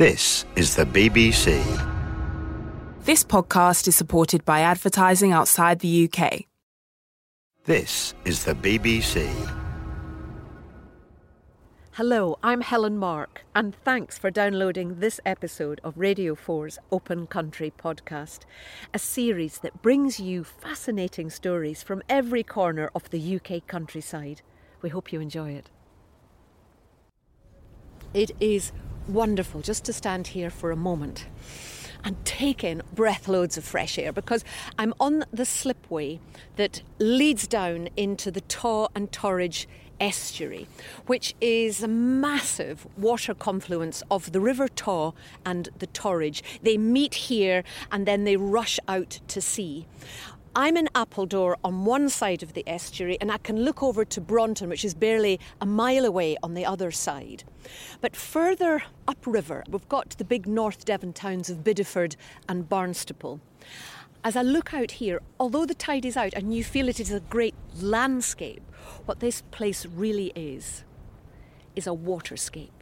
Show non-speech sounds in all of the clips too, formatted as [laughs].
This is the BBC. This podcast is supported by advertising outside the UK. This is the BBC. Hello, I'm Helen Mark, and thanks for downloading this episode of Radio 4's Open Country podcast, a series that brings you fascinating stories from every corner of the UK countryside. We hope you enjoy it. It is wonderful just to stand here for a moment and take in breathloads of fresh air because I'm on the slipway that leads down into the Taw and Torridge estuary, which is a massive water confluence of the River Taw and the Torridge. They meet here and then they rush out to sea. I'm in Appledore on one side of the estuary, and I can look over to Braunton, which is barely a mile away on the other side. But further upriver, we've got the big North Devon towns of Bideford and Barnstaple. As I look out here, although the tide is out and you feel it is a great landscape, what this place really is is a waterscape.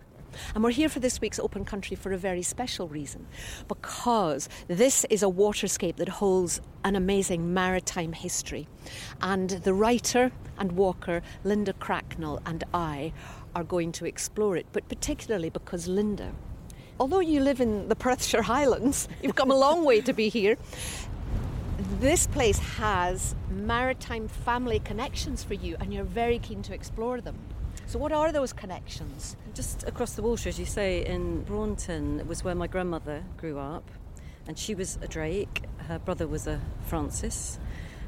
And we're here for this week's Open Country for a very special reason because this is a waterscape that holds an amazing maritime history. And the writer and walker Linda Cracknell and I are going to explore it, but particularly because Linda, although you live in the Perthshire Highlands, [laughs] you've come a long way to be here. This place has maritime family connections for you, and you're very keen to explore them. So, what are those connections? Just across the water, as you say, in Braunton was where my grandmother grew up, and she was a Drake. Her brother was a Francis.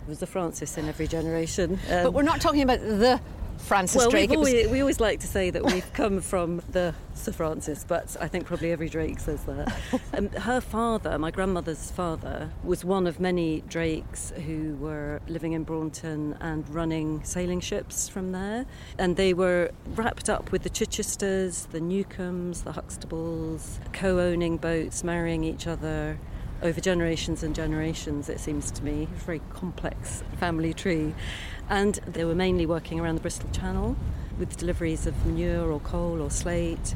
There was a Francis in every generation. Um, but we're not talking about the Francis well, Drake. Always, we always like to say that we've come from the Sir Francis, but I think probably every Drake says that. [laughs] um, her father, my grandmother's father, was one of many Drakes who were living in Braunton and running sailing ships from there. And they were wrapped up with the Chichesters, the Newcombes, the Huxtables, co owning boats, marrying each other over generations and generations, it seems to me. A very complex family tree. And they were mainly working around the Bristol Channel with deliveries of manure or coal or slate.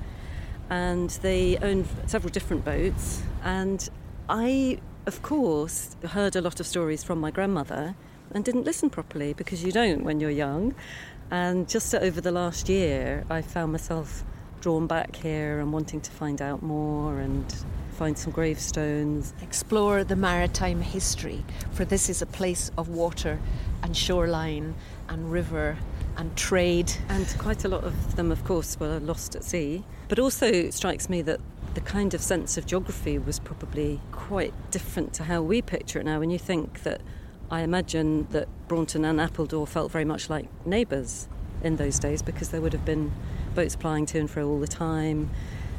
And they owned several different boats. And I, of course, heard a lot of stories from my grandmother and didn't listen properly because you don't when you're young. And just over the last year, I found myself drawn back here and wanting to find out more and find some gravestones. Explore the maritime history, for this is a place of water and shoreline and river and trade. And quite a lot of them, of course, were lost at sea. But also, it strikes me that the kind of sense of geography was probably quite different to how we picture it now. When you think that I imagine that Braunton and Appledore felt very much like neighbours in those days because there would have been boats plying to and fro all the time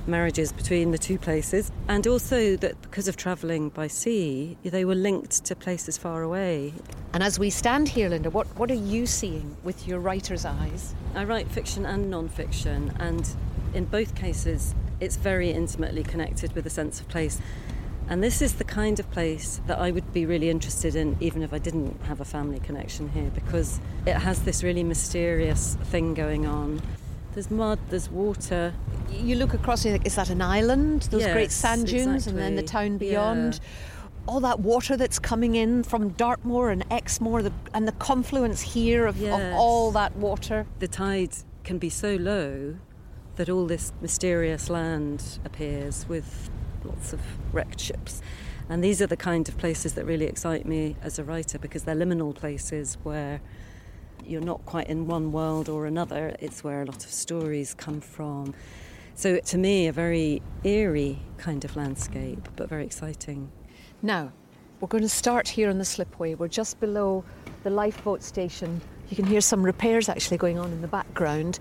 marriages between the two places, and also that because of travelling by sea, they were linked to places far away. And as we stand here, Linda, what, what are you seeing with your writer's eyes? I write fiction and non fiction, and in both cases, it's very intimately connected with a sense of place. And this is the kind of place that I would be really interested in, even if I didn't have a family connection here, because it has this really mysterious thing going on. There's mud, there's water. You look across and you think, is that an island? Those yes, great sand dunes, exactly. and then the town beyond. Yeah. All that water that's coming in from Dartmoor and Exmoor, the, and the confluence here of, yes. of all that water. The tide can be so low that all this mysterious land appears with lots of wrecked ships. And these are the kind of places that really excite me as a writer because they're liminal places where you're not quite in one world or another. It's where a lot of stories come from. So, to me, a very eerie kind of landscape, but very exciting. Now, we're going to start here on the slipway. We're just below the lifeboat station. You can hear some repairs actually going on in the background.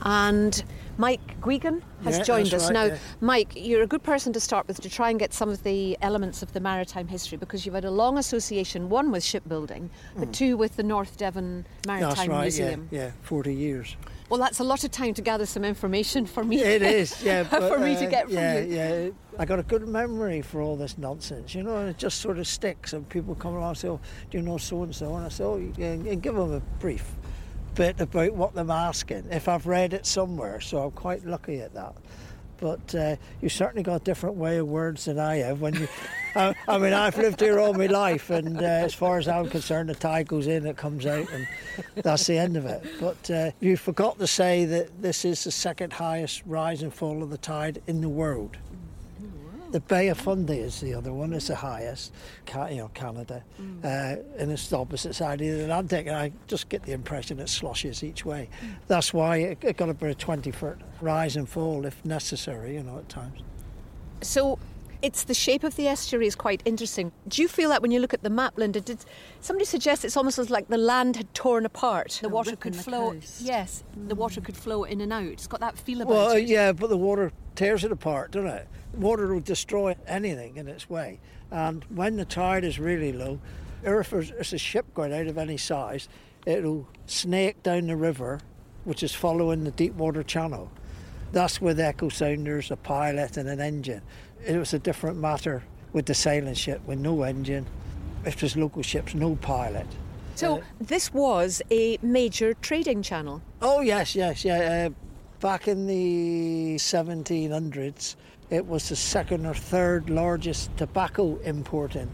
And Mike Guigan has yeah, joined us. Right, now, yeah. Mike, you're a good person to start with to try and get some of the elements of the maritime history because you've had a long association, one with shipbuilding, but two with the North Devon Maritime Mm. Right, Museum. yeah, yeah, 40 years. Well, that's a lot of time to gather some information for me. It is, [laughs] yeah. but, for me to uh, get from yeah, you. Yeah, I got a good memory for all this nonsense, you know, and it just sort of sticks. And people come around and say, oh, do you know so and so? And I say, oh, yeah, and give them a brief bit about what they're asking if I've read it somewhere. So I'm quite lucky at that. but uh, you certainly got a different way of words than I have. When you, [laughs] I, I mean, I've lived here all my life, and uh, as far as I'm concerned, the tide goes in, it comes out, and that's the end of it. But uh, you forgot to say that this is the second highest rise and fall of the tide in the world. The Bay of Fundy is the other one. It's the highest, Ca- you know, Canada, uh, and it's the opposite side of the Atlantic. And I just get the impression it sloshes each way. That's why it, it got about a 20 foot rise and fall if necessary, you know, at times. So it's the shape of the estuary is quite interesting. Do you feel that when you look at the map, Linda? Did somebody suggest it's almost as like the land had torn apart? The water could the flow. coast. Yes, the water could flow in and out. It's got that feel about Well, uh, it. yeah, but the water tears it apart, doesn't it? Water will destroy anything in its way. And when the tide is really low, or if there's, a ship going out of any size, it'll snake down the river, which is following the deep water channel. That's with echo sounders, a pilot, and an engine. It was a different matter with the sailing ship with no engine. If there's local ships, no pilot. So this was a major trading channel. Oh yes, yes, yeah. Uh, back in the 1700s, it was the second or third largest tobacco importing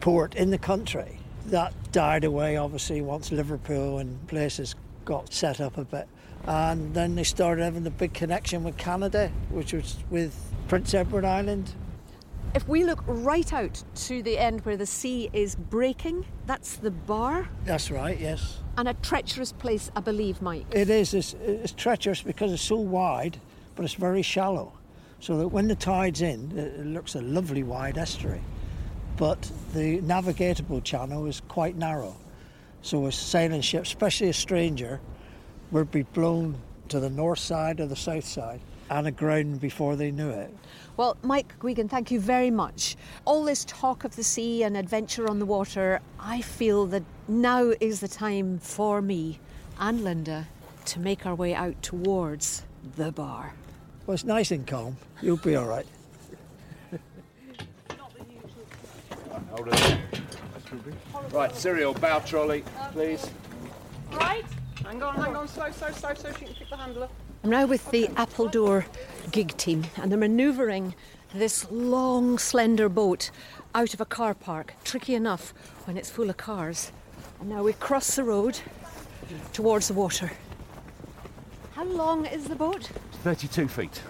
port in the country. That died away, obviously, once Liverpool and places got set up a bit. And then they started having the big connection with Canada, which was with Prince Edward Island. If we look right out to the end where the sea is breaking, that's the bar That's right, yes. and a treacherous place, I believe, Mike. It is. It's, it's treacherous because it's so wide, but it's very shallow. So that when the tide's in, it, looks a lovely wide estuary. But the navigatable channel is quite narrow. So a sailing ship, especially a stranger, would be blown to the north side or the south side and aground before they knew it. Well, Mike Guigan, thank you very much. All this talk of the sea and adventure on the water, I feel that now is the time for me and Linda to make our way out towards the bar. Well, it's nice and calm. You'll be all right. Hold it. Right, cereal, bow trolley, please. Right. Hang on, hang on, slow, slow, slow, so she can pick the handle up. I'm now with the Appledore gig team, and they're manoeuvring this long, slender boat out of a car park. Tricky enough when it's full of cars. And now we cross the road towards the water. How long is the boat? 32 feet.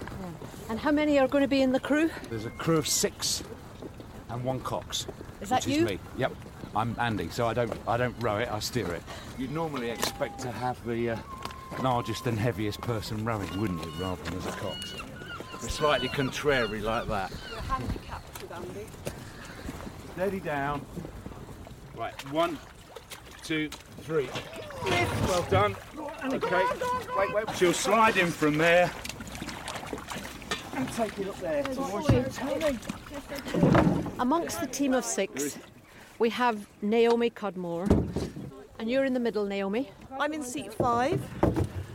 And how many are going to be in the crew? There's a crew of six and one cox. Is that which you? is me. Yep. I'm Andy, so I don't I don't row it, I steer it. You'd normally expect to have the uh, largest and heaviest person rowing, wouldn't you, rather than as a cox? We're slightly contrary like that. We're handicapped with Andy. Steady down. Right, one, two, three. Well done. Okay. Wait, wait. She'll slide in from there. And take it up there towards you. Tony. Amongst the team of six, we have Naomi Cudmore. And you're in the middle, Naomi. I'm in seat five.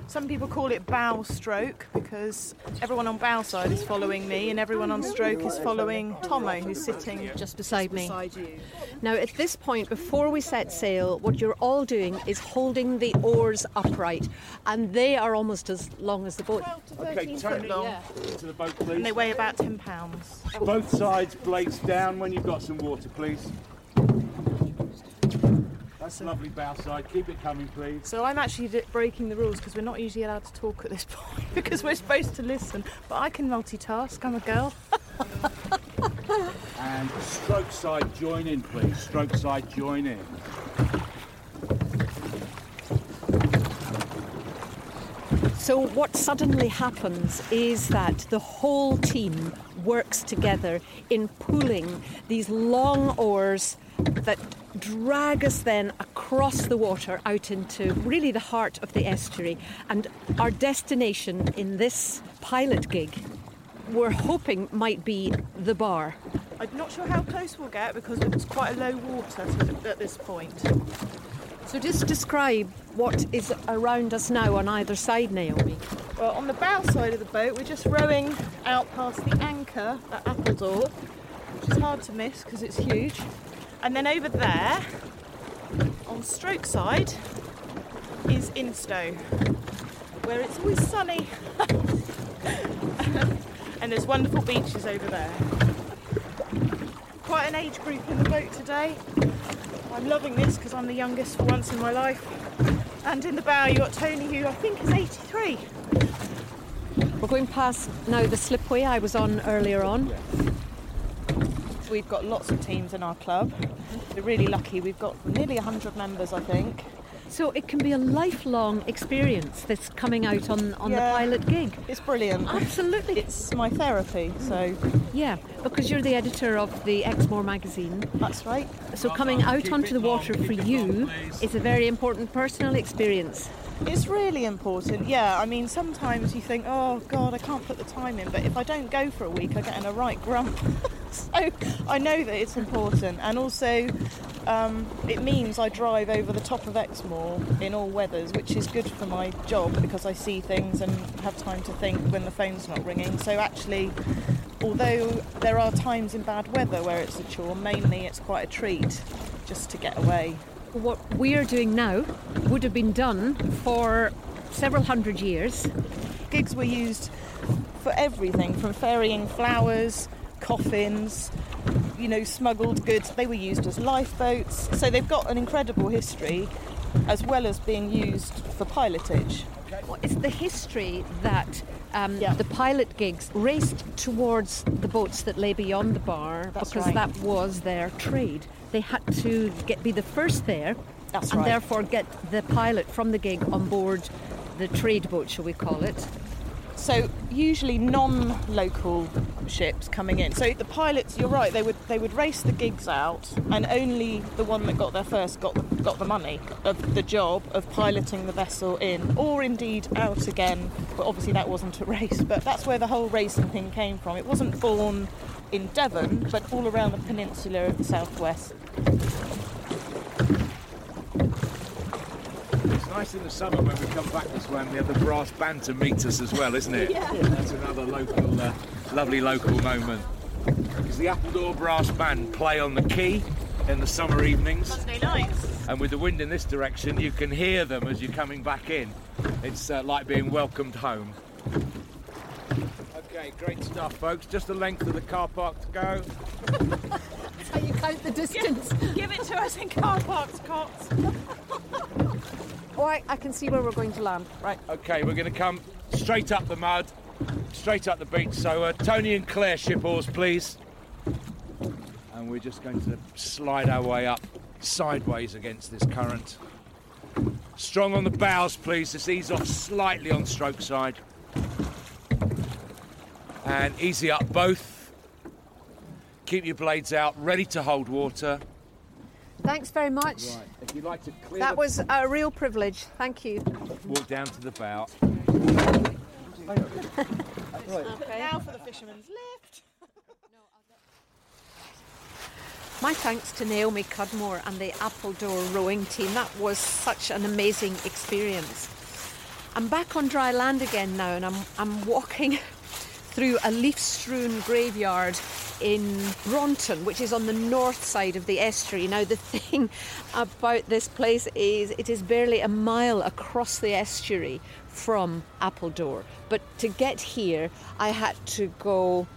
Some people call it bow stroke because everyone on bow side is following me and everyone on stroke is following Tomo, who's sitting Just beside me. Now, at this point, before we set sail, what you're all doing is holding the oars upright, and they are almost as long as the boat. Okay, Tony, long. into the boat, please. And they weigh about 10 pounds. Both sides, blades down when you've got some water, please. That's lovely bow side. Keep it coming, please. So I'm actually breaking the rules because we're not usually allowed to talk at this [laughs] point because we're supposed to listen. But I can multitask, I'm a girl. [laughs] And stroke side, join in, please. Stroke side, join in. So, what suddenly happens is that the whole team works together in pulling these long oars that drag us then across the water out into really the heart of the estuary. And our destination in this pilot gig, we're hoping might be the bar. I'm not sure how close we'll get because it's quite a low water at this point. So, just describe what is around us now on either side, Naomi. Well, on the bow side of the boat, we're just rowing out past the anchor at Appledore, which is hard to miss because it's huge. And then over there, on stroke side, is Instow, where it's always sunny. [laughs] And there's wonderful beaches over there. Quite an age group in the boat today. I'm loving this because I'm the youngest for once in my life. And in the bow, you've got Tony, who I think is 83. We're going past now the slipway I was on earlier on. We've got lots of teams in our club. We're really lucky. We've got nearly 100 members, I think. So it can be a lifelong experience, this coming out on, on Yeah. the pilot gig. It's brilliant. Absolutely. It's my therapy, so Yeah, because you're the editor of the Exmoor magazine. that's right. So coming out onto the water for you is a very important personal experience. It's really important, yeah. I mean, sometimes you think, oh God, I can't put the time in, but if I don't go for a week, I get in a right grump. [laughs] so I know that it's important, and also um, it means I drive over the top of Exmoor in all weathers, which is good for my job because I see things and have time to think when the phone's not ringing. So actually, although there are times in bad weather where it's a chore, mainly it's quite a treat just to get away. What we are doing now would have been done for several hundred years. gigs were used for everything from ferrying flowers, coffins, you know, smuggled goods. They were used as lifeboats. So they've got an incredible history as well as being used for pilotage. Well, It's the history that um, Yeah. the pilot gigs raced towards the boats that lay beyond the bar That's because right. that was their trade. They had to get be the first there That's and right. therefore get the pilot from the gig on board the trade boat, shall we call it. So usually non-local ships coming in. So the pilots, you're right, they would they would race the gigs out, and only the one that got there first got the, got the money of the job of piloting the vessel in, or indeed out again. But obviously that wasn't a [laughs] race. But that's where the whole racing thing came from. It wasn't born in Devon, but all around the peninsula of the southwest. It's nice in the summer when we come back this way and we have the brass band to meet us as well, isn't it? [laughs] Yeah. That's another local, uh, lovely local moment. Because the Appledore Brass Band play on the quay in the summer evenings, and with the wind in this direction, you can hear them as you're coming back in. It's uh, like being welcomed home. Okay, great stuff, folks. Just the length of the car park to go. How you count the distance. Give it to us in car parks, cots. Oh, I, I can see where we're going to land. Right. Okay, we're going to come straight up the mud, straight up the beach. So, uh, Tony and Claire, ship oars, please. And we're just going to slide our way up sideways against this current. Strong on the bows, please. Just ease off slightly on stroke side. And easy up both. Keep your blades out, ready to hold water. Thanks very much. Right, if you'd like to clear That the- was a real privilege. Thank you. walk down to the bow. Now for the fisherman's lift. [laughs] My thanks to Naomi Cudmore and the Appledore rowing team. That was such an amazing experience. I'm back on dry land again now and I'm, I'm walking [laughs] through a leaf strewn graveyard in Braunton, which is on the north side of the estuary. Now, the [laughs] thing about this place is it is barely a mile across the estuary from Appledore. But to get here, I had to go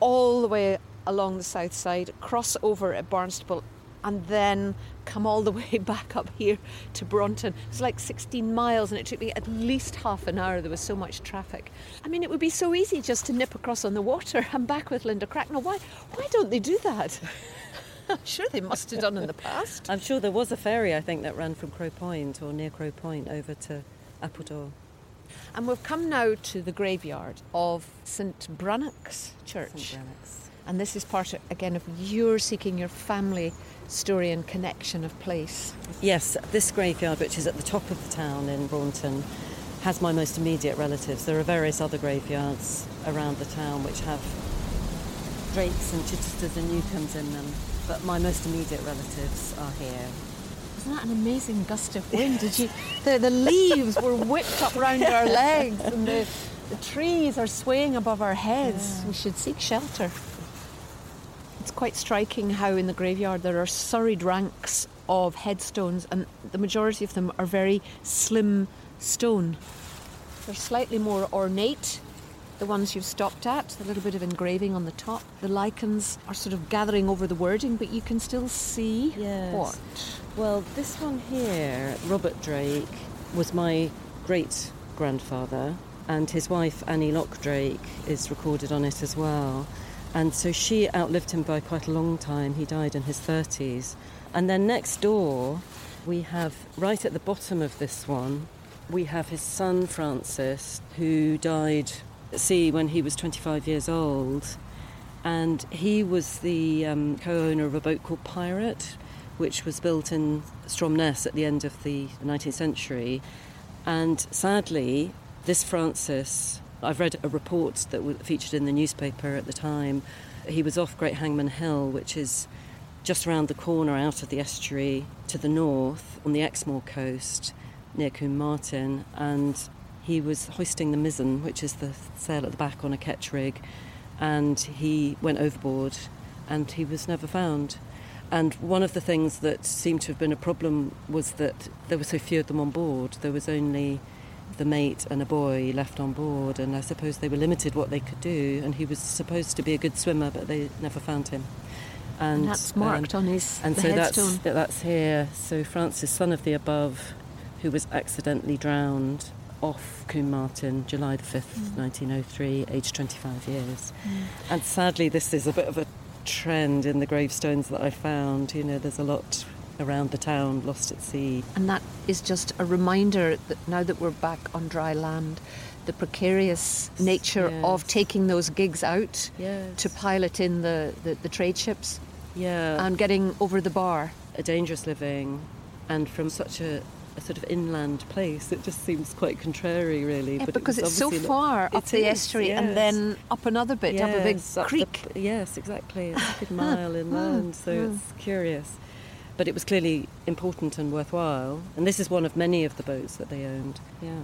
all the way along the south side, cross over at Barnstaple, and then come all the [laughs] way back up here to Braunton. It's like 16 miles, and it took me at least half an hour. There was so much traffic. I mean, it would be so easy just to nip across on the water. [laughs] I'm back with Linda Cracknell. Why, why don't they do that? [laughs] I'm sure they must have done in the past. I'm sure there was a ferry, I think, that ran from Crow Point or near Crow Point over to Appledore. And we've come now to the graveyard of St Brannock's Church. St. Brannock's. And this is part, again, of your seeking your family story and connection of place. Yes, this graveyard, which is at the top of the town in Braunton, has my most immediate relatives. There are various other graveyards around the town which have Drakes and Chichesters and Newcombes in them, but my most immediate relatives are here. Wasn't that an amazing gust of wind? Did you? The, the leaves were whipped up round our legs, and the, the trees are swaying above our heads. We should seek shelter. It's quite striking how in the graveyard there are serried ranks of headstones, and the majority of them are very slim stone. They're slightly more ornate the ones you've stopped at, a little bit of engraving on the top. The lichens are sort of gathering over the wording, but you can still see Yes. what? Well, this one here, Robert Drake, was my great grandfather, and his wife Annie Lock Drake is recorded on it as well. And so she outlived him by quite a long time. He died in his 30s. And then next door, we have right at the bottom of this one, we have his son Francis, who died at sea when he was 25 years old. And he was the um, co owner of a boat called Pirate, which was built in Stromness at the end of the 19th century. And sadly, this Francis, I've read a report that was featured in the newspaper at the time. He was off Great Hangman Hill, which is just around the corner out of the estuary to the north on the Exmoor coast near Combe Martin. And he was hoisting the mizzen, which is the sail at the back on a ketch rig, and he went overboard and he was never found. And one of the things that seemed to have been a problem was that there were so few of them on board. There was only the mate and a boy left on board, and I suppose they were limited what they could do. And he was supposed to be a good swimmer, but they never found him. And that's marked on his and so headstone. that- that's here. So Francis, son of the above, who was accidentally drowned off Combe Martin, July the fifth, Mm. nineteen oh three, aged twenty five years. And sadly, this is a bit of a trend in the gravestones that I found. You know, there's a lot around the town lost at sea. And that is just a reminder that now that we're back on dry land, the precarious nature of taking those gigs out Yes. to pilot in the, the, the trade ships Yeah, and getting over the bar. a dangerous living, and from such a, a sort of inland place, it just seems quite contrary, really. Yeah, but because was it's so not- far up the is, estuary and then up another bit, up a big Yes, up the creek. p- yes, exactly. It's a good [laughs] mile inland, mm, so it's mm. curious. But it was clearly important and worthwhile. And this is one of many of the boats that they owned. Yeah.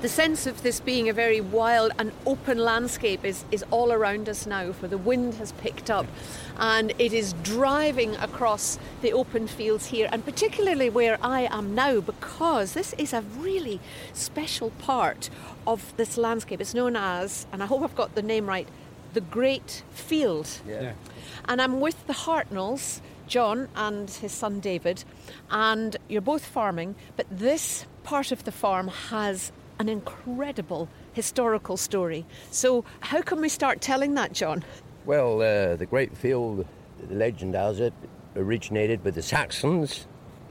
The sense of this being a very wild and open landscape is, is all around us now, for the wind has picked up and it is driving across the open fields here, and particularly where I am now, because this is a really special part of this landscape. It's known as, and I hope I've got the name right, the Great Field. Yeah. And I'm with the Hartnells, John and his son David, and you're both farming, but this part of the farm has an incredible historical story. So, how can we start telling that, John? Well, uh, the Great Field, the legend has it, originated with the Saxons.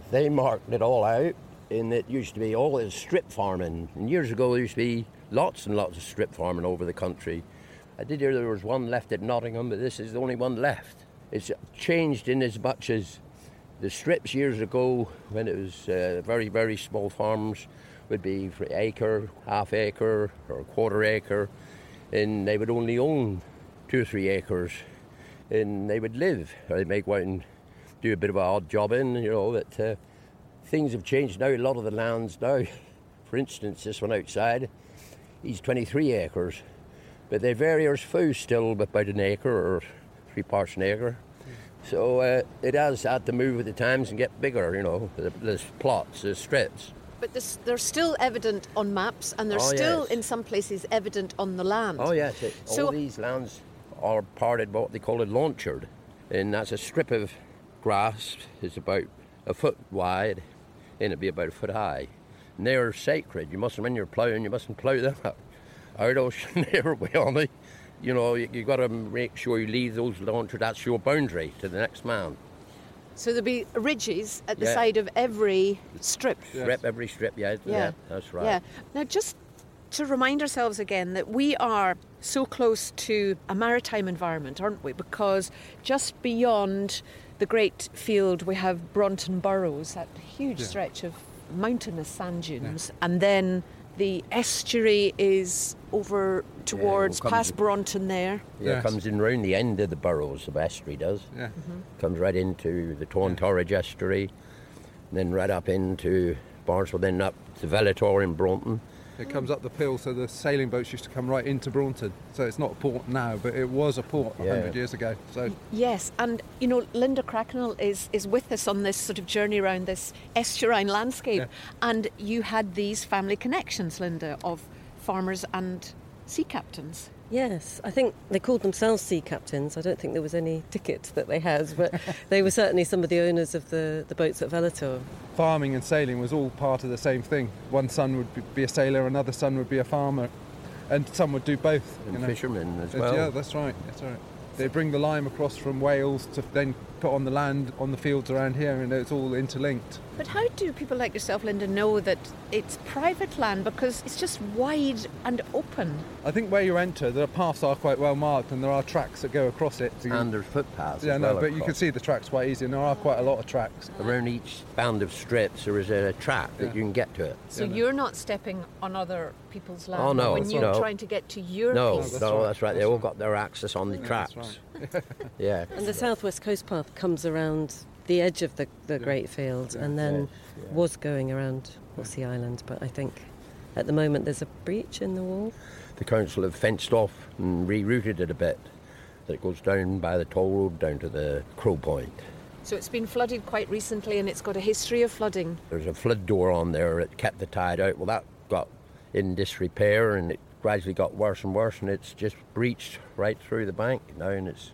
They marked it all out, and it used to be all this strip farming. And years ago, there used to be lots and lots of strip farming over the country. I did hear there was one left at Nottingham, but this is the only one left. It's changed in as much as the strips years ago, when it was uh, very, very small farms, would be for acre, half acre, or quarter acre, and they would only own two or three acres, and they would live. Or they may go out and do a bit of an odd job in, you know. But uh, things have changed now. A lot of the lands now, [laughs] for instance, this one outside, he's 23 acres, but they vary as few still about an acre or three parts an acre. So uh, it has had to move with the times and get bigger, you know. There's plots, there's strips. But this, they're still evident on maps, and they're Oh, still, yes. in some places, evident on the land. Oh yes, it, So- all these lands are parted by what they call a landshare, and that's a strip of grass. It's about a foot wide, and it'd be about a foot high. And they're sacred. You mustn't, when you're ploughing, you mustn't plough them out. Out ocean never way on it. You know, you, have got to make sure you leave those landshare. That's your boundary to the next man. So there'll be ridges at the Yeah. side of every strip. Strip every strip. Yeah, yeah, that's right. Yeah. Now, just to remind ourselves again that we are so close to a maritime environment, aren't we? Because just beyond the great field, we have Braunton Burrows, that huge stretch of mountainous sand dunes, and then the estuary is over towards comes past the- Braunton there. Yeah, Yes. it comes in round the end of the burrows, the estuary does. Yeah. Mm-hmm. Comes right into the Torn Torridge estuary, then right up into Barnstaple, then up to Velator in Braunton, It comes up the Pill, so the sailing boats used to come right into Braunton. So it's not a port now, but it was a port Yeah. 100 years ago. So Yes, and you know, Linda Cracknell is, is with us on this sort of journey around this estuarine landscape. And you had these family connections, Linda, of farmers and sea captains. Yes, I think they called themselves sea captains. I don't think there was any ticket that they had, but [laughs] they were certainly some of the owners of the, the boats at Velator. farming and sailing was all part of the same thing. One son would be- be a sailor, another son would be a farmer, and some would do both. And fishermen as well. Yeah, that's right. That's right. They bring the lime across from Wales to then put on the land on the fields around here, and it's all interlinked. But how do people like yourself, Linda, know that it's private land because it's just wide and open? I think where you enter, the paths are quite well marked, and there are tracks that go across it. So you- And there's footpaths. yeah, as no, well but you can see the tracks quite easy, and there are quite a lot of tracks. Around each band of strips, there is a track that Yeah. you can get to it. So you're not stepping on other people's land Oh, no, when you're right. trying to get to your No, piece. no, that's right. They all got their access on the Yeah, tracks. that's [laughs] yeah. And the Southwest Coast Path comes around the edge of the, the Great Field and then Yes, yeah. was going around Horsey Island, but I think at the moment there's a breach in the wall. The council have fenced off and rerouted it a bit. That goes down by the toll road down to the Crow Point. So it's been flooded quite recently and it's got a history of flooding. There's a flood door on there that kept the tide out. Well, that got in disrepair and it gradually got worse and worse, and it's just breached right through the bank now, and it's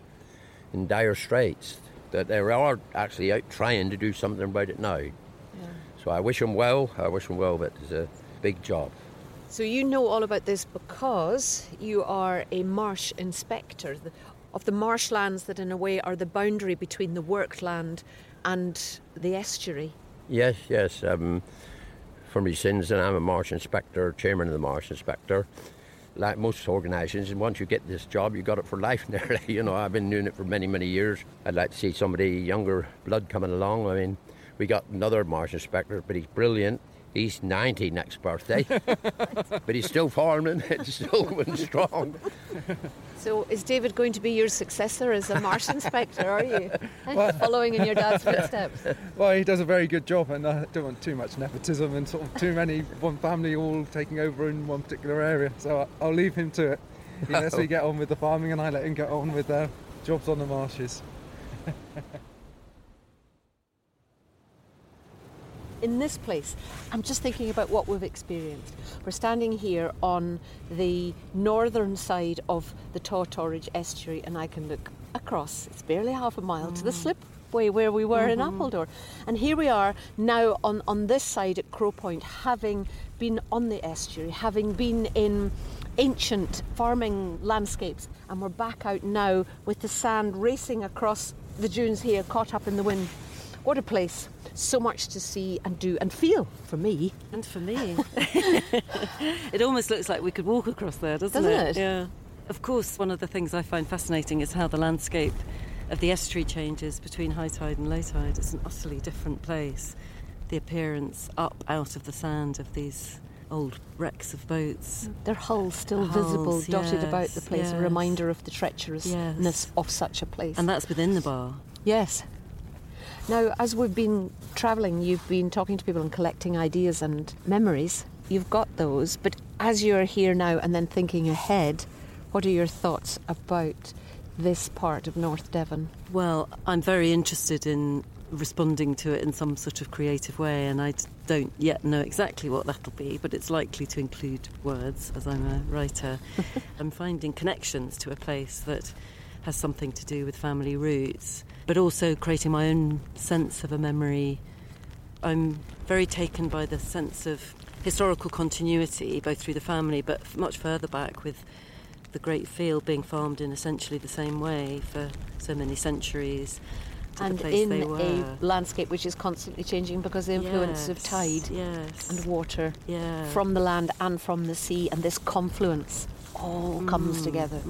in dire straits. That they are actually out trying to do something about it now. So I wish them well. I wish them well, but it's a big job. So you know all about this because you are a marsh inspector of the marshlands that, in a way, are the boundary between the worked land and the estuary. Yes, yes. Um, for me sins, and I'm a marsh inspector, chairman of the marsh inspector. Like most organisations, and once you get this job, you got it for life [laughs] nearly. You know, I've been doing it for many, many years. I'd like to see somebody younger blood coming along. I mean, we got another marsh inspector, but he's brilliant. He's 90 next birthday, [laughs] but he's still farming. [laughs] It's still going strong. So is David going to be your successor as a marsh inspector, are you? [laughs] Following in your dad's footsteps. Well, he does a very good job, and I don't want too much nepotism and sort of too many one family all taking over in one particular area. So I- I'll leave him to it. Unless he lets me get on with the farming, and I let him get on with uh, jobs on the marshes. In this place, I'm just thinking about what we've experienced. We're standing here on the northern side of the Taw Torridge estuary, and I can look across. It's barely half a mile to the mm. slipway where we were in mm-hmm. Appledore. And here we are now on, on this side at Crow Point, having been on the estuary, having been in ancient farming landscapes, and we're back out now with the sand racing across the dunes here, caught up in the wind. What a place. So much to see and do and feel for me. And for me. [laughs] it almost looks like we could walk across there, doesn't, Doesn't it? Yeah. Of course, one of the things I find fascinating is how the landscape of the estuary changes between high tide and low tide. It's an utterly different place. The appearance up out of the sand of these old wrecks of boats. Mm. Their hulls still Hulls, visible, dotted about the yes, place, a reminder of the treacherousness Yes. of such a place. And that's within the bar. Yes. Now, as we've been travelling, you've been talking to people and collecting ideas and memories. You've got those, but as you're here now and then thinking ahead, what are your thoughts about this part of North Devon? Well, I'm very interested in responding to it in some sort of creative way, and I don't yet know exactly what that'll be, but it's likely to include words, as I'm a writer. [laughs] I'm finding connections to a place that has something to do with family roots, but also creating my own sense of a memory. I'm very taken by the sense of historical continuity, both through the family, but much further back with the great field being farmed in essentially the same way for so many centuries. And the in a landscape which is constantly changing because the influence of tide yes. and water Yeah. from the land and from the sea, and this confluence all comes Mm, together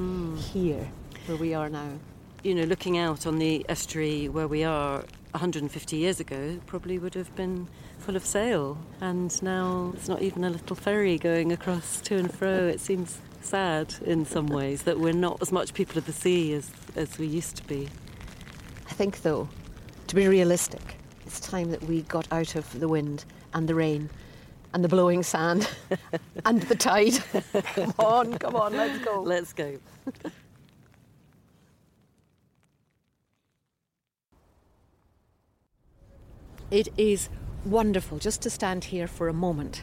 here where we are now. You know, looking out on the estuary where we are 150 years ago, probably would have been full of sail. And now it's not even a little ferry going across to and fro. It seems sad in some [laughs] ways that we're not as much people of the sea as, as we used to be. I think, though, to be realistic, it's time that we got out of the wind and the rain and the blowing sand [laughs] and the tide. [laughs] come on, come on, let's go. Let's go. It is wonderful just to stand here for a moment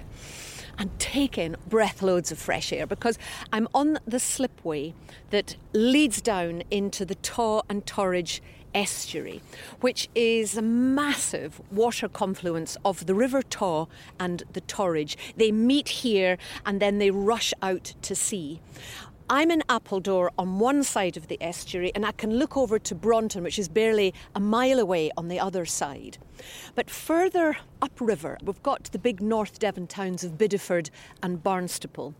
and take in breathloads of fresh air because I'm on the slipway that leads down into the Taw and Torridge estuary, which is a massive water confluence of the River Taw and the Torridge. They meet here and then they rush out to sea. I'm in Appledore on one side of the estuary, and I can look over to Braunton, which is barely a mile away on the other side. But further upriver, we've got the big North Devon towns of Bideford and Barnstaple.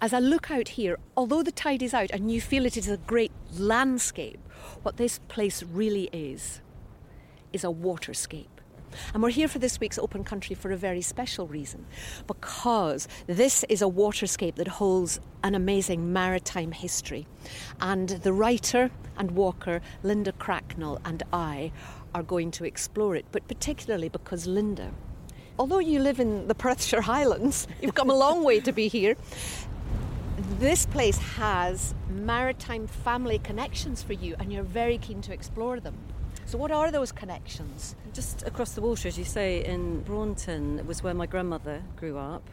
As I look out here, although the tide is out and you feel it is a great landscape, what this place really is is a waterscape. And we're here for this week's Open Country for a very special reason because this is a waterscape that holds an amazing maritime history. And the writer and walker Linda Cracknell and I are going to explore it, but particularly because Linda, although you live in the Perthshire Highlands, [laughs] you've come a long way to be here. This place has maritime family connections for you, and you're very keen to explore them. So, what are those connections? Just across the water, as you say, in Braunton was where my grandmother grew up,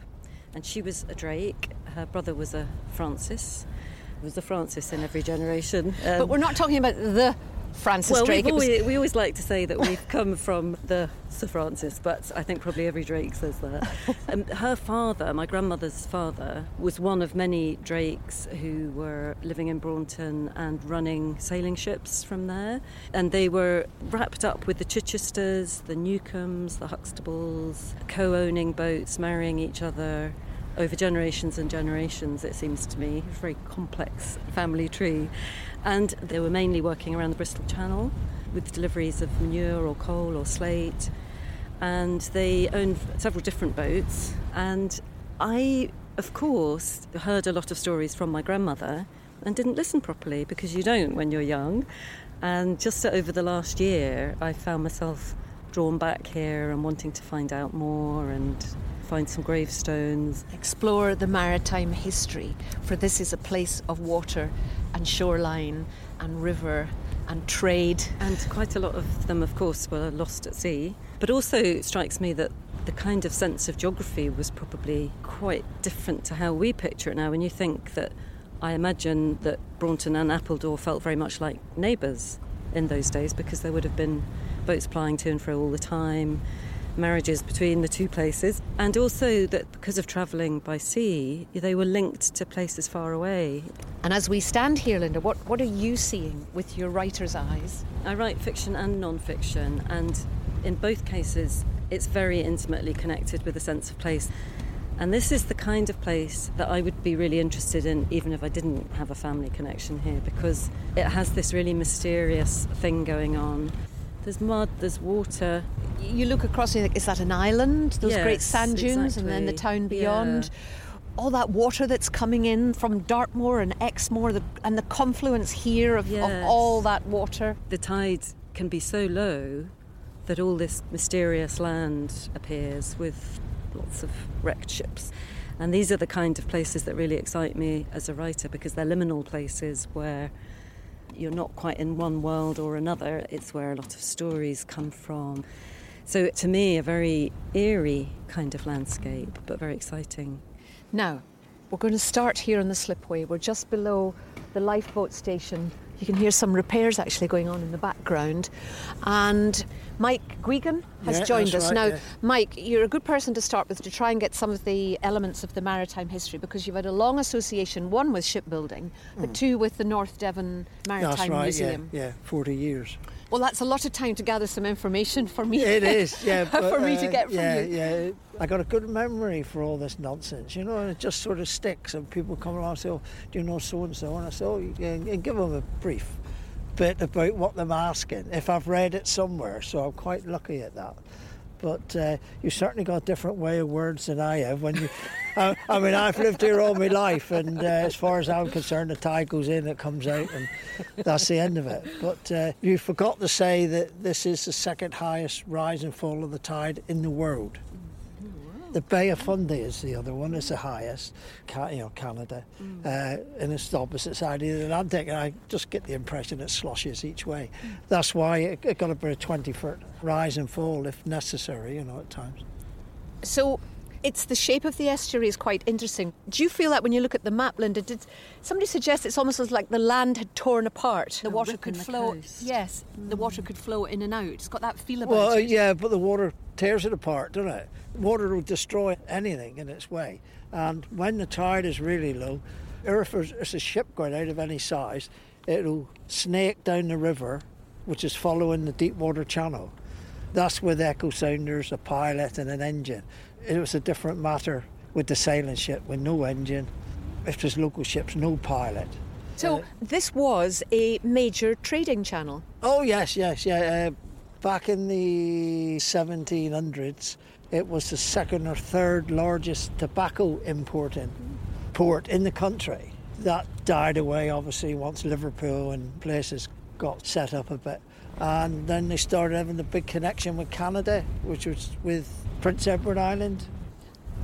and she was a Drake. Her brother was a Francis. There was a Francis in every generation. Um, but we're not talking about the Francis well, Drake. Always, we always like to say that we've come from the Sir Francis, but I think probably every Drake says that. [laughs] um, her father, my grandmother's father, was one of many Drakes who were living in Braunton and running sailing ships from there. And they were wrapped up with the Chichesters, the Newcombes, the Huxtables, co owning boats, marrying each other over generations and generations, it seems to me. A very complex family tree. And they were mainly working around the Bristol Channel with deliveries of manure or coal or slate. And they owned several different boats. And I, of course, heard a lot of stories from my grandmother and didn't listen properly because you don't when you're young. And just over the last year, I found myself drawn back here and wanting to find out more and find some gravestones. Explore the maritime history, for this is a place of water and shoreline and river and trade. And quite a lot of them, of course, were lost at sea. But also, it strikes me that the kind of sense of geography was probably quite different to how we picture it now. When you think that I imagine that Braunton and Appledore felt very much like neighbours in those days because there would have been boats plying to and fro all the time marriages between the two places, and also that because of travelling by sea, they were linked to places far away. And as we stand here, Linda, what, what are you seeing with your writer's eyes? I write fiction and non fiction, and in both cases, it's very intimately connected with a sense of place. And this is the kind of place that I would be really interested in, even if I didn't have a family connection here, because it has this really mysterious thing going on. There's mud, there's water. You look across and you think, is that an island? Those yes, great sand dunes exactly. and then the town beyond. Yeah. All that water that's coming in from Dartmoor and Exmoor the, and the confluence here of, yes. of all that water. The tide can be so low that all this mysterious land appears with lots of wrecked ships. And these are the kind of places that really excite me as a writer because they're liminal places where you're not quite in one world or another. It's where a lot of stories come from. So, to me, a very eerie kind of landscape, but very exciting. Now, we're going to start here on the slipway. We're just below the lifeboat station. You can hear some repairs actually going on in the background. And Mike Guigan has Yeah, joined us. right, now, yeah. Mike, you're a good person to start with to try and get some of the elements of the maritime history because you've had a long association, one with shipbuilding, but two with the North Devon Maritime. That's right, Museum. yeah, yeah, 40 years. Well, that's a lot of time to gather some information for me. It is, yeah. [laughs] But, for me to uh, get from yeah, you. Yeah, I got a good memory for all this nonsense, you know, and it just sort of sticks. And people come along and say, oh, do you know so and so? And I say, oh, yeah, and give them a brief bit about what they're asking, if I've read it somewhere. So I'm quite lucky at that. But uh, you certainly got a different way of words than I have. When you, [laughs] I, I mean, I've lived here all my life, and uh, as far as I'm concerned, the tide goes in, it comes out, and that's the end of it. But uh, you forgot to say that this is the second highest rise and fall of the tide in the world. The Bay of Fundy is the other one. It's the highest, you know, Canada, Mm. uh, and it's the opposite side of the Atlantic. And I just get the impression it sloshes each way. That's why it, it got about a 20 foot rise and fall if necessary, you know, at times. So it's the shape of the estuary is quite interesting. Do you feel that when you look at the map, Linda? Did somebody suggest it's almost as like the land had torn apart? The water could the flow. coast. Yes, the water could flow in and out. It's got that feel about Well, uh, it. yeah, but the water tears it apart, doesn't it? Water will destroy anything in its way. And when the tide is really low, or if there's, there's a ship going out of any size, it'll snake down the river, which is following the deep water channel. That's with echo sounders, a pilot, and an engine. It was a different matter with the sailing ship with no engine. If there's local ships, no pilot. So this was a major trading channel. Oh yes, yes, yeah. Uh, back in the 1700s, it was the second or third largest tobacco importing port in the country. That died away, obviously, once Liverpool and places got set up a bit. And then they started having the big connection with Canada, which was with Prince Edward Island.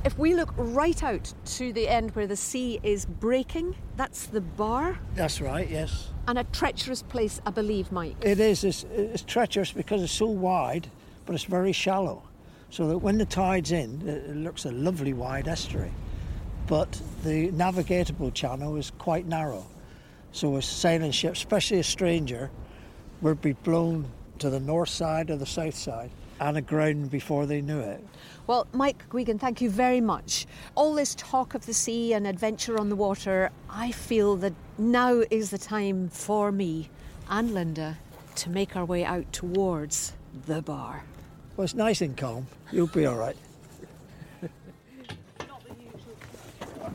If we look right out to the end where the sea is breaking, that's the bar That's right, yes. and a treacherous place, I believe, Mike. It is. It's, it's treacherous because it's so wide, but it's very shallow. So that when the tide's in, it, it looks a lovely wide estuary. But the navigatable channel is quite narrow. So a sailing ship, especially a stranger, would be blown to the north side or the south side and aground before they knew it. Well, Mike Guigan, thank you very much. All this talk of the sea and adventure on the water, I feel that now is the time for me and Linda to make our way out towards the bar. Well, it's nice and calm. You'll be all right.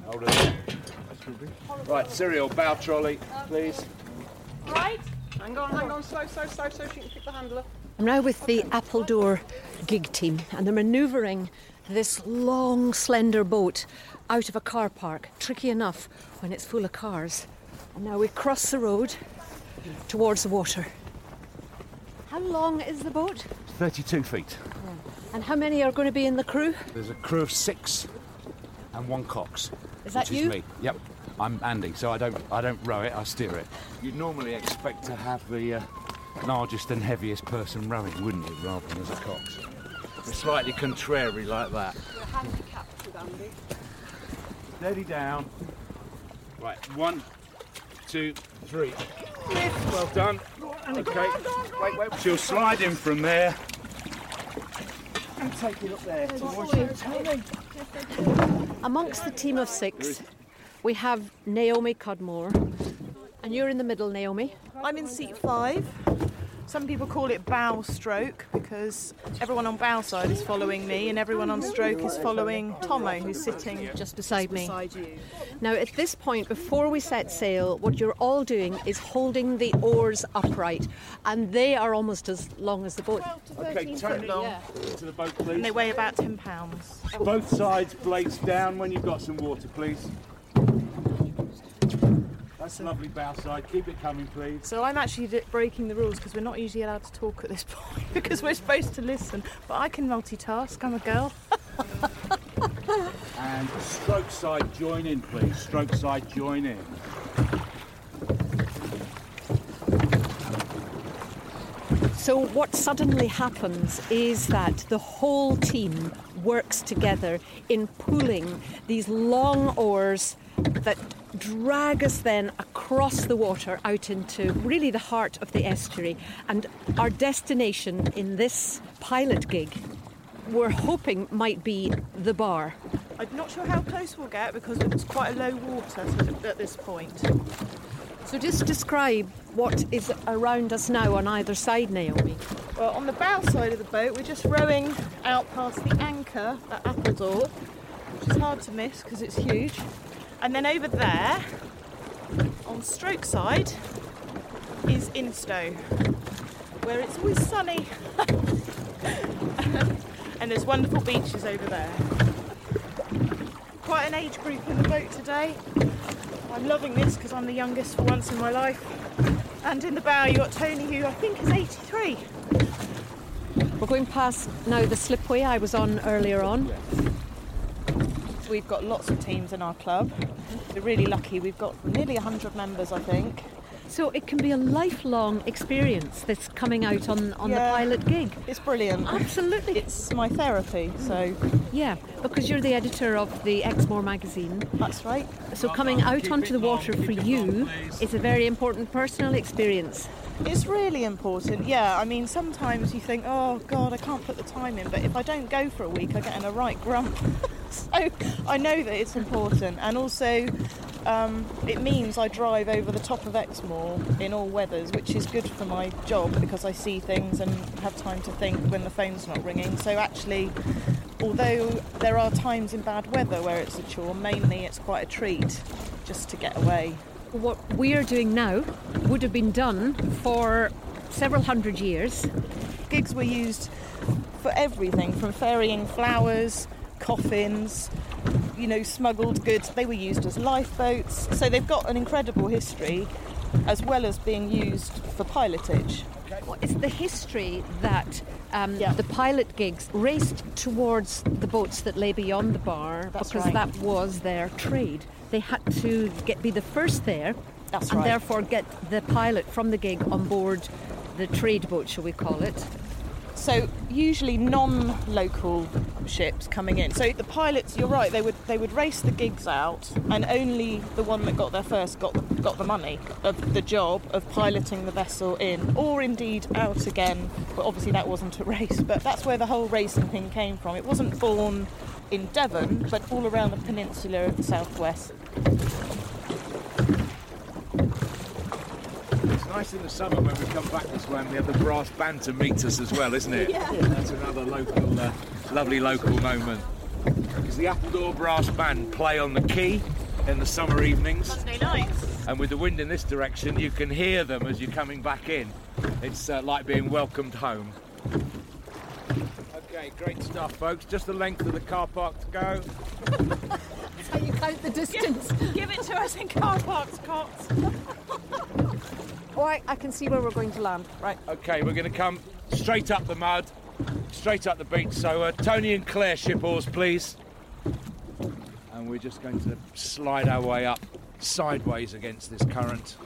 Hold it. Right, cereal, bow trolley, please. Right. Hang on, hang on. Slow, slow, slow, slow, so she can pick the handle up. I'm now with the Appledore gig team, and they're manoeuvring this long, slender boat out of a car park. Tricky enough when it's full of cars. And now we cross the road towards the water. How long is the boat? 32 feet. And how many are going to be in the crew? There's a crew of six and one cox. Is that which you? Is me. Yep. I'm Andy, so I don't I don't row it, I steer it. You'd normally expect to have the uh, largest and heaviest person rowing, wouldn't you, rather than as a cox? It's slightly contrary like that. We're handicapped with Andy. Steady down. Right, one, two, three. Lift. Well done. Okay. Wait, wait. She'll slide in from there. And take it up there towards you. Amongst the team of six, we have Naomi Cudmore. And you're in the middle, Naomi. I'm in seat five. Some people call it bow stroke because everyone on bow side is following me and everyone on stroke is following Tomo, who's sitting Just beside me. beside you. Now, at this point, before we set sail, what you're all doing is holding the oars upright, and they are almost as long as the boat. Okay, turn long. to the boat, please. And they weigh about 10 pounds. Both sides, blades down when you've got some water, please. That's lovely bow side. Keep it coming, please. So I'm actually breaking the rules because we're not usually allowed to talk at this [laughs] point because we're supposed to listen. But I can multitask, I'm a girl. [laughs] And stroke side, join in, please. Stroke side, join in. So, what suddenly happens is that the whole team works together in pulling these long oars that drag us then across the water out into really the heart of the estuary. And our destination in this pilot gig, we're hoping might be the bar. I'm not sure how close we'll get because it's quite a low water at this point. So, just describe what is around us now on either side, Naomi. Well, on the bow side of the boat, we're just rowing out past the anchor at Appledore, which is hard to miss because it's huge. And then over there, on stroke side, is Instow, where it's always sunny. [laughs] and there's wonderful beaches over there. Quite an age group in the boat today. I'm loving this because I'm the youngest for once in my life. And in the bow, you got Tony, who I think is 83. We're going past now the slipway I was on earlier on. We've got lots of teams in our club. We're really lucky. We've got nearly 100 members, I think. So it can be a lifelong experience that's coming out on, on Yeah. the pilot gig. It's brilliant. Absolutely. It's my therapy, so Yeah, because you're the editor of the Exmoor magazine. that's right. So coming out onto the water for you is a very important personal experience. It's really important, yeah. I mean, sometimes you think, oh God, I can't put the time in, but if I don't go for a week, I get in a right grump. [laughs] so I know that it's important, and also um, it means I drive over the top of Exmoor in all weathers, which is good for my job because I see things and have time to think when the phone's not ringing. So actually, although there are times in bad weather where it's a chore, mainly it's quite a treat just to get away. What we are doing now would have been done for several hundred years. Gigs were used for everything from ferrying flowers, coffins, you know, smuggled goods. They were used as lifeboats. So they've got an incredible history as well as being used for pilotage. Well, It's the history that um, the pilot gigs raced towards the boats that lay beyond the bar That's because right. that was their trade. They had to get be the first there, That's and right. therefore get the pilot from the gig on board the trade boat, shall we call it? So usually non-local ships coming in. So the pilots, you're right, they would they would race the gigs out, and only the one that got there first got the, got the money of the job of piloting the vessel in, or indeed out again. But obviously that wasn't a [laughs] race. But that's where the whole racing thing came from. It wasn't born in Devon, but all around the peninsula of the southwest. It's nice in the summer when we come back this way and we have the brass band to meet us as well, isn't it? [laughs] Yeah. That's another local, uh, lovely local moment. Because the Appledore Brass Band play on the quay in the summer evenings. Monday nights. And with the wind in this direction, you can hear them as you're coming back in. It's uh, like being welcomed home. Okay, great stuff, folks. Just the length of the car park to go. [laughs] That's how you count the distance. Give it to us in car parks, Cox. Oh, I, I can see where we're going to land. Right. Okay, we're going to come straight up the mud, straight up the beach. So, uh, Tony and Claire, ship oars, please. And we're just going to slide our way up sideways against this current.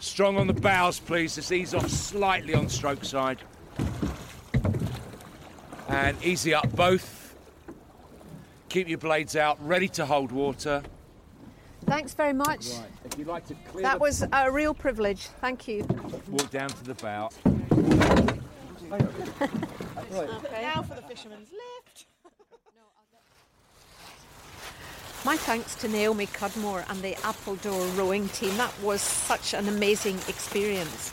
Strong on the bows, please. Just ease off slightly on stroke side. And easy up both. Keep your blades out, ready to hold water. Thanks very much. Right, if you'd like to clear That the- was a real privilege. Thank you. walk down to the bow. Now for the fisherman's lift. [laughs] My thanks to Naomi Cudmore and the Appledore rowing team. That was such an amazing experience.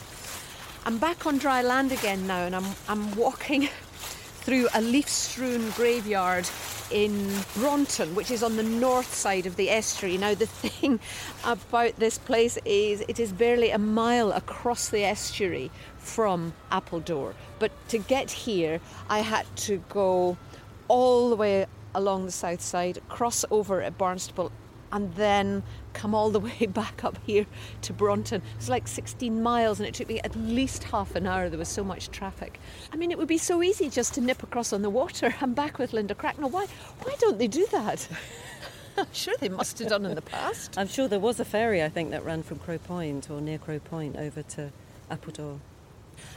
I'm back on dry land again now and I'm, I'm walking [laughs] through a leaf strewn graveyard in Braunton, which is on the north side of the estuary. Now, the [laughs] thing about this place is it is barely a mile across the estuary from Appledore. But to get here, I had to go all the way along the south side, cross over at Barnstaple, and then come all the way [laughs] back up here to Braunton. It's like 16 miles, and it took me at least half an hour. There was so much traffic. I mean, it would be so easy just to nip across on the water. [laughs] I'm back with Linda Cracknell. Why, why don't they do that? [laughs] I'm sure they must have done in the past. I'm sure there was a ferry, I think, that ran from Crow Point or near Crow Point over to Appledore.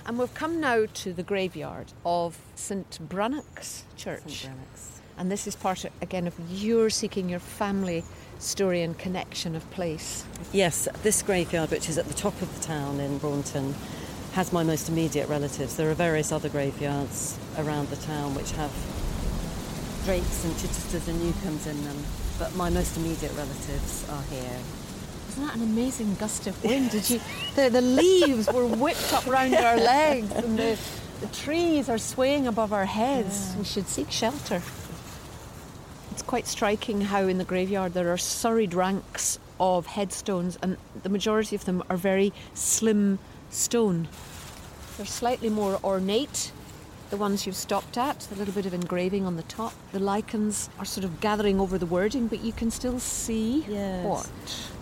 And we've come now to the graveyard of St Brannock's Church. St. Brannock's. And this is part, again, of your seeking your family story and connection of place. Yes, this graveyard, which is at the top of the town in Braunton, has my most immediate relatives. There are various other graveyards around the town which have Drakes and Chichesters and Newcombes in them, but my most immediate relatives are here. Isn't that an amazing gust of wind? Did you? The, the leaves were whipped up round our legs, and the, the trees are swaying above our heads. We should seek shelter. Quite striking how in the graveyard there are serried ranks of headstones, and the majority of them are very slim stone. They're slightly more ornate. The ones you've stopped at, a little bit of engraving on the top. The lichens are sort of gathering over the wording, but you can still see Yes. what?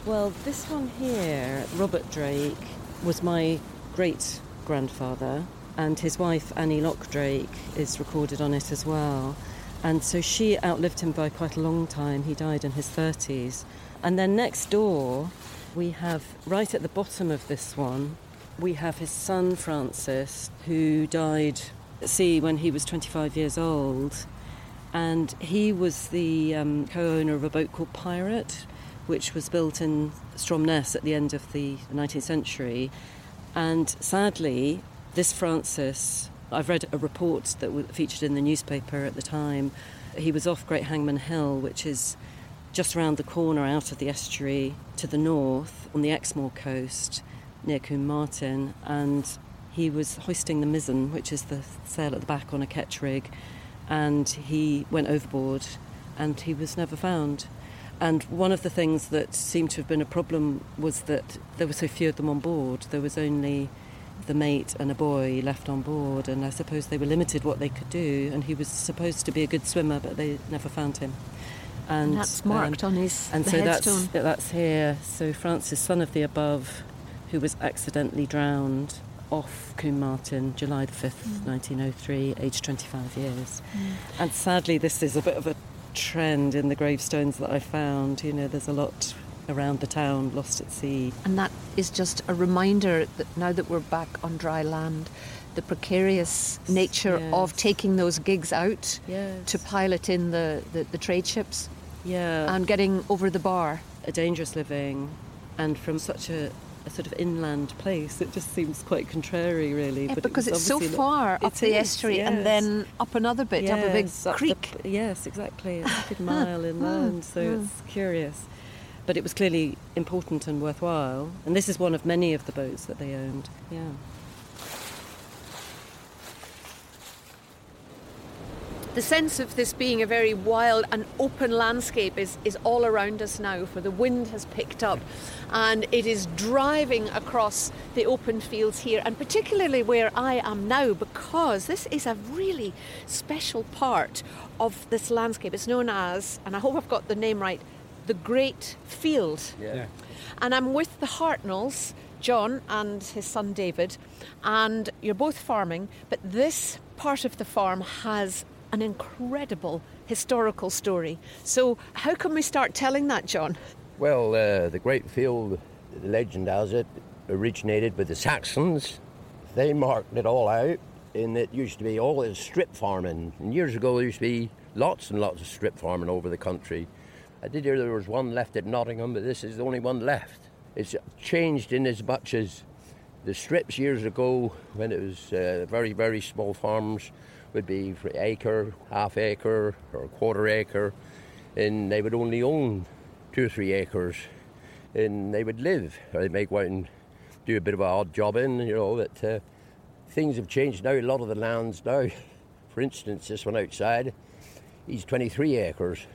Well, this one here, Robert Drake, was my great grandfather, and his wife Annie Lock Drake is recorded on it as well. And so she outlived him by quite a long time. He died in his 30s. And then next door, we have right at the bottom of this one, we have his son Francis, who died at sea when he was 25 years old. And he was the um, co owner of a boat called Pirate, which was built in Stromness at the end of the 19th century. And sadly, this Francis, I've read a report that was featured in the newspaper at the time. He was off Great Hangman Hill, which is just round the corner out of the estuary to the north on the Exmoor coast near Combe Martin, and he was hoisting the mizzen, which is the sail at the back on a ketch rig, and he went overboard and he was never found. And one of the things that seemed to have been a problem was that there were so few of them on board. There was only the mate and a boy left on board, and I suppose they were limited what they could do. And he was supposed to be a good swimmer, but they never found him. And, and that's marked um, on his and so headstone. that's that's here. So Francis, son of the above, who was accidentally drowned off Combe Martin, July the 5th, mm. 1903, aged 25 years. Mm. And sadly, this is a bit of a trend in the gravestones that I found. You know, there's a lot around the town lost at sea. And that is just a reminder that now that we're back on dry land, the precarious nature yes. of taking those gigs out yes. to pilot in the, the, the trade ships yeah. and getting over the bar. A dangerous living, and from such a, a sort of inland place, it just seems quite contrary, really. Yeah, but because it it's so far up the is, estuary yes. and then up another bit, yes, up a big up creek. The, yes, exactly. It's a [laughs] big mile inland, so Hmm. it's curious. But it was clearly important and worthwhile, and this is one of many of the boats that they owned. Yeah. The sense of this being a very wild and open landscape is, is all around us now, for the wind has picked up and it is driving across the open fields here, and particularly where I am now, because this is a really special part of this landscape. It's known as, and I hope I've got the name right, the Great Field. Yeah. yeah. And I'm with the Hartnells, John and his son David, and you're both farming, but this part of the farm has an incredible historical story. So, how can we start telling that, John? Well, uh, the Great Field, the legend has it, originated with the Saxons. They marked it all out, and it used to be all this strip farming. And years ago, there used to be lots and lots of strip farming over the country. I did hear there was one left at Nottingham, but this is the only one left. It's changed in as much as the strips years ago, when it was uh, very, very small farms, would be for acre, half acre, or a quarter acre, and they would only own two or three acres, and they would live. Or they'd make out and do a bit of an odd job in, you know. That uh, things have changed now. A lot of the lands now, [laughs] for instance, this one outside, he's 23 acres,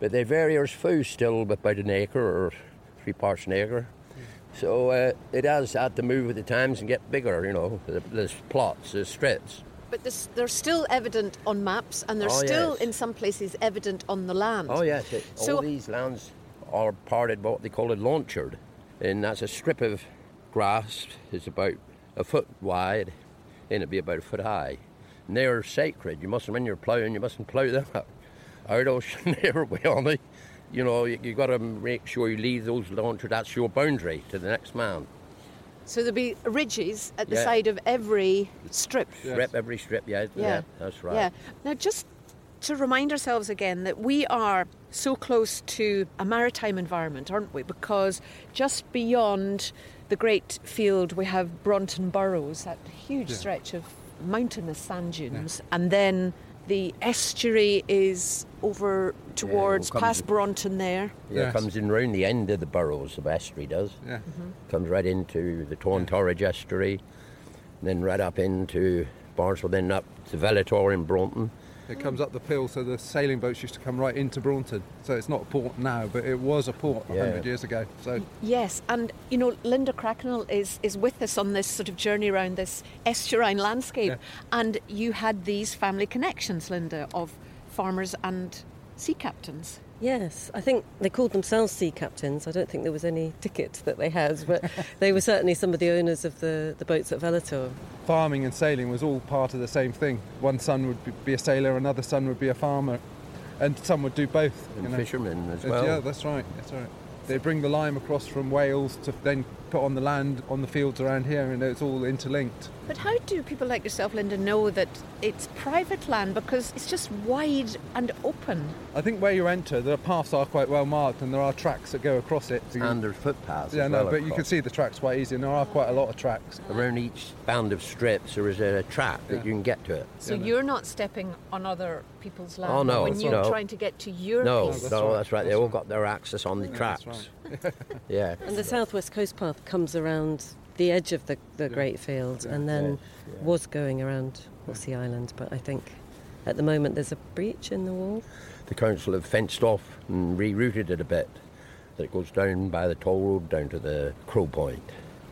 but they vary as few still about an acre or three parts an acre. So uh, it has had to move with the times and get bigger, you know. There's plots, there's strips. But this, they're still evident on maps, and they're Oh, still, yes. in some places, evident on the land. Oh yes, it, So- all these lands are parted what they call a landshare, and that's a strip of grass. It's about a foot wide, and it'd be about a foot high. And they're sacred. You mustn't, when you're ploughing, you mustn't plough them out. Out ocean there, on it. You know, you, you got to make sure you leave those landshare. That's your boundary to the next man. So there'll be ridges at the Yeah. side of every strip. Strip every strip, yeah, Yeah. that's right. Yeah. Now, just to remind ourselves again that we are so close to a maritime environment, aren't we? Because just beyond the great field, we have Braunton Burrows, that huge Yeah. stretch of mountainous sand dunes, and then the estuary is over towards comes- past Braunton there. Yeah, Yes. it comes in round the end of the burrows, the estuary does. Yeah. Mm-hmm. Comes right into the Taw Torridge estuary, then right up into Barnstaple, then up to Velator in Braunton. It comes up the pill, so the sailing boats used to come right into Braunton. So it's not a port now, but it was a port a Yeah. 100 years ago. So Yes, and you know, Linda Cracknell is, is with us on this sort of journey around this estuarine landscape. Yeah. And you had these family connections, Linda, of farmers and sea captains. Yes, I think they called themselves sea captains. I don't think there was any ticket that they had, but [laughs] they were certainly some of the owners of the, the boats at Velator. Farming and sailing was all part of the same thing. One son would be- be a sailor, another son would be a farmer, and some would do both. And fishermen as well. Yeah, that's right. That's right. They bring the lime across from Wales to then put on the land on the fields around here, and it's all interlinked. But how do people like yourself, Linda, know that it's private land because it's just wide and open? I think where you enter, the paths are quite well marked, and there are tracks that go across it. So you- And there's footpaths. yeah, as no, well but you can see the tracks quite easy, and there are quite a lot of tracks. Around each band of strips, there is a track that you can get to it. So you're not stepping on other people's land Oh, no, when you're no. trying to get to your No, piece. no, that's right. They all got their access on the Yeah, tracks. that's [laughs] yeah. And the Southwest Coast Path comes around the edge of the, the Great Field and then was going around Horsey Island, but I think at the moment there's a breach in the wall. The council have fenced off and rerouted it a bit. That goes down by the toll road down to the Crow Point.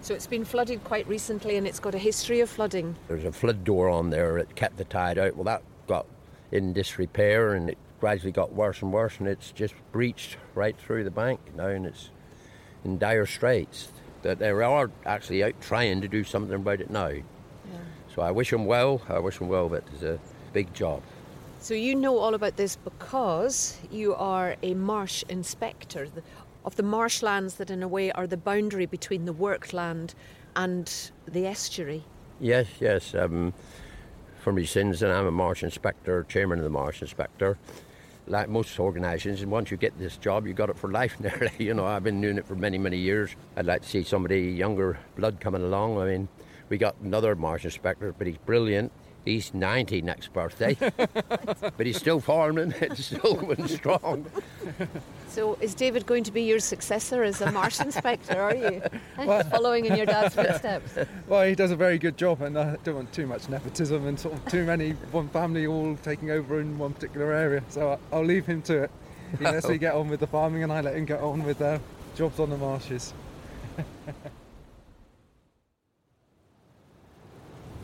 So it's been flooded quite recently and it's got a history of flooding. There's a flood door on there that kept the tide out. Well, that got in disrepair and it gradually got worse and worse, and it's just breached right through the bank now, and it's in dire straits. That they are actually out trying to do something about it now. So I wish them well. I wish them well, but it's a big job. So you know all about this because you are a marsh inspector of the marshlands that, in a way, are the boundary between the worked land and the estuary. Yes, yes. Um, for me sins, and I'm a marsh inspector, chairman of the marsh inspector. Like most organisations, and once you get this job, you got it for life [laughs] nearly. You know, I've been doing it for many, many years. I'd like to see somebody younger blood coming along. I mean, we got another marsh inspector, but he's brilliant. He's 90 next birthday, [laughs] but he's still farming. [laughs] It's still going strong. So is David going to be your successor as a marsh [laughs] inspector? Are you following in your dad's footsteps? Well, he does a very good job, and I don't want too much nepotism and sort of too many one family all taking over in one particular area. So I- I'll leave him to it. He lets me get on with the farming, and I let him get on with uh, jobs on the marshes.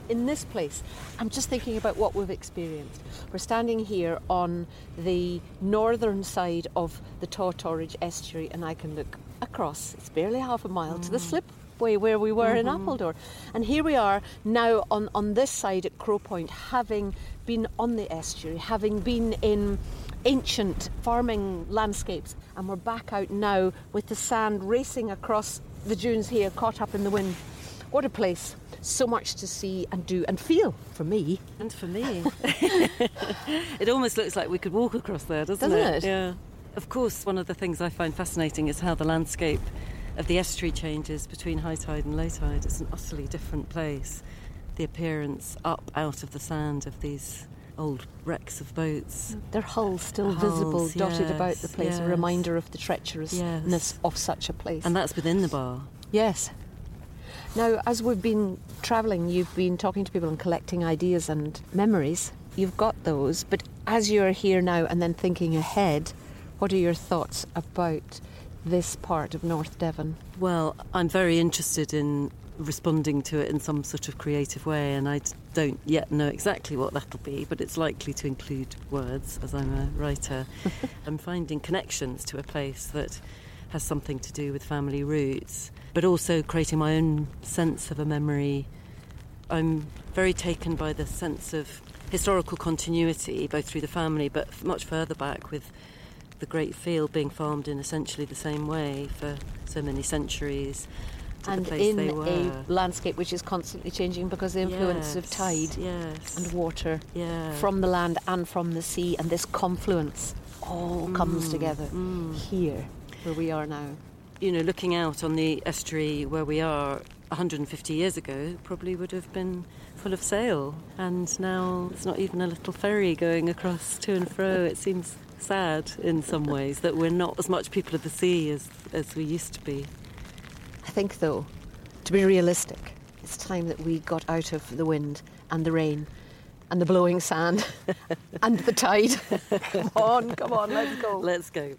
In this place, I'm just thinking about what we've experienced. We're standing here on the northern side of the Taw Torridge estuary, and I can look across. It's barely half a mile to the mm. slipway where we were in mm-hmm. Appledore. And here we are now on, on this side at Crow Point, having been on the estuary, having been in ancient farming landscapes, and we're back out now with the sand racing across the dunes here, caught up in the wind. What a place. So much to see and do and feel for me. And for me. [laughs] it almost looks like we could walk across there, doesn't, Doesn't it? Yeah. Of course, one of the things I find fascinating is how the landscape of the estuary changes between high tide and low tide. It's an utterly different place. The appearance up out of the sand of these old wrecks of boats. Their hulls still Hulls, visible, dotted about the yes, place, a reminder of the treacherousness Yes. of such a place. And that's within the bar. Yes. Now, as we've been travelling, you've been talking to people and collecting ideas and memories. You've got those, but as you're here now and then thinking ahead, what are your thoughts about this part of North Devon? Well, I'm very interested in responding to it in some sort of creative way, and I don't yet know exactly what that'll be, but it's likely to include words, as I'm a writer. [laughs] I'm finding connections to a place that has something to do with family roots, but also creating my own sense of a memory. I'm very taken by the sense of historical continuity, both through the family, but much further back with the great field being farmed in essentially the same way for so many centuries. to the and in a landscape which is constantly changing because of the influence of tide yes. and water Yeah. from the land and from the sea, and this confluence all comes Mm, together here, where we are now. You know, looking out on the estuary where we are 150 years ago, probably would have been full of sail. And now it's not even a little ferry going across to and fro. It seems sad in some ways that we're not as much people of the sea as, as we used to be. I think, though, to be realistic, it's time that we got out of the wind and the rain and the blowing sand [laughs] and the tide. [laughs] come on, come on, let's go. Let's go.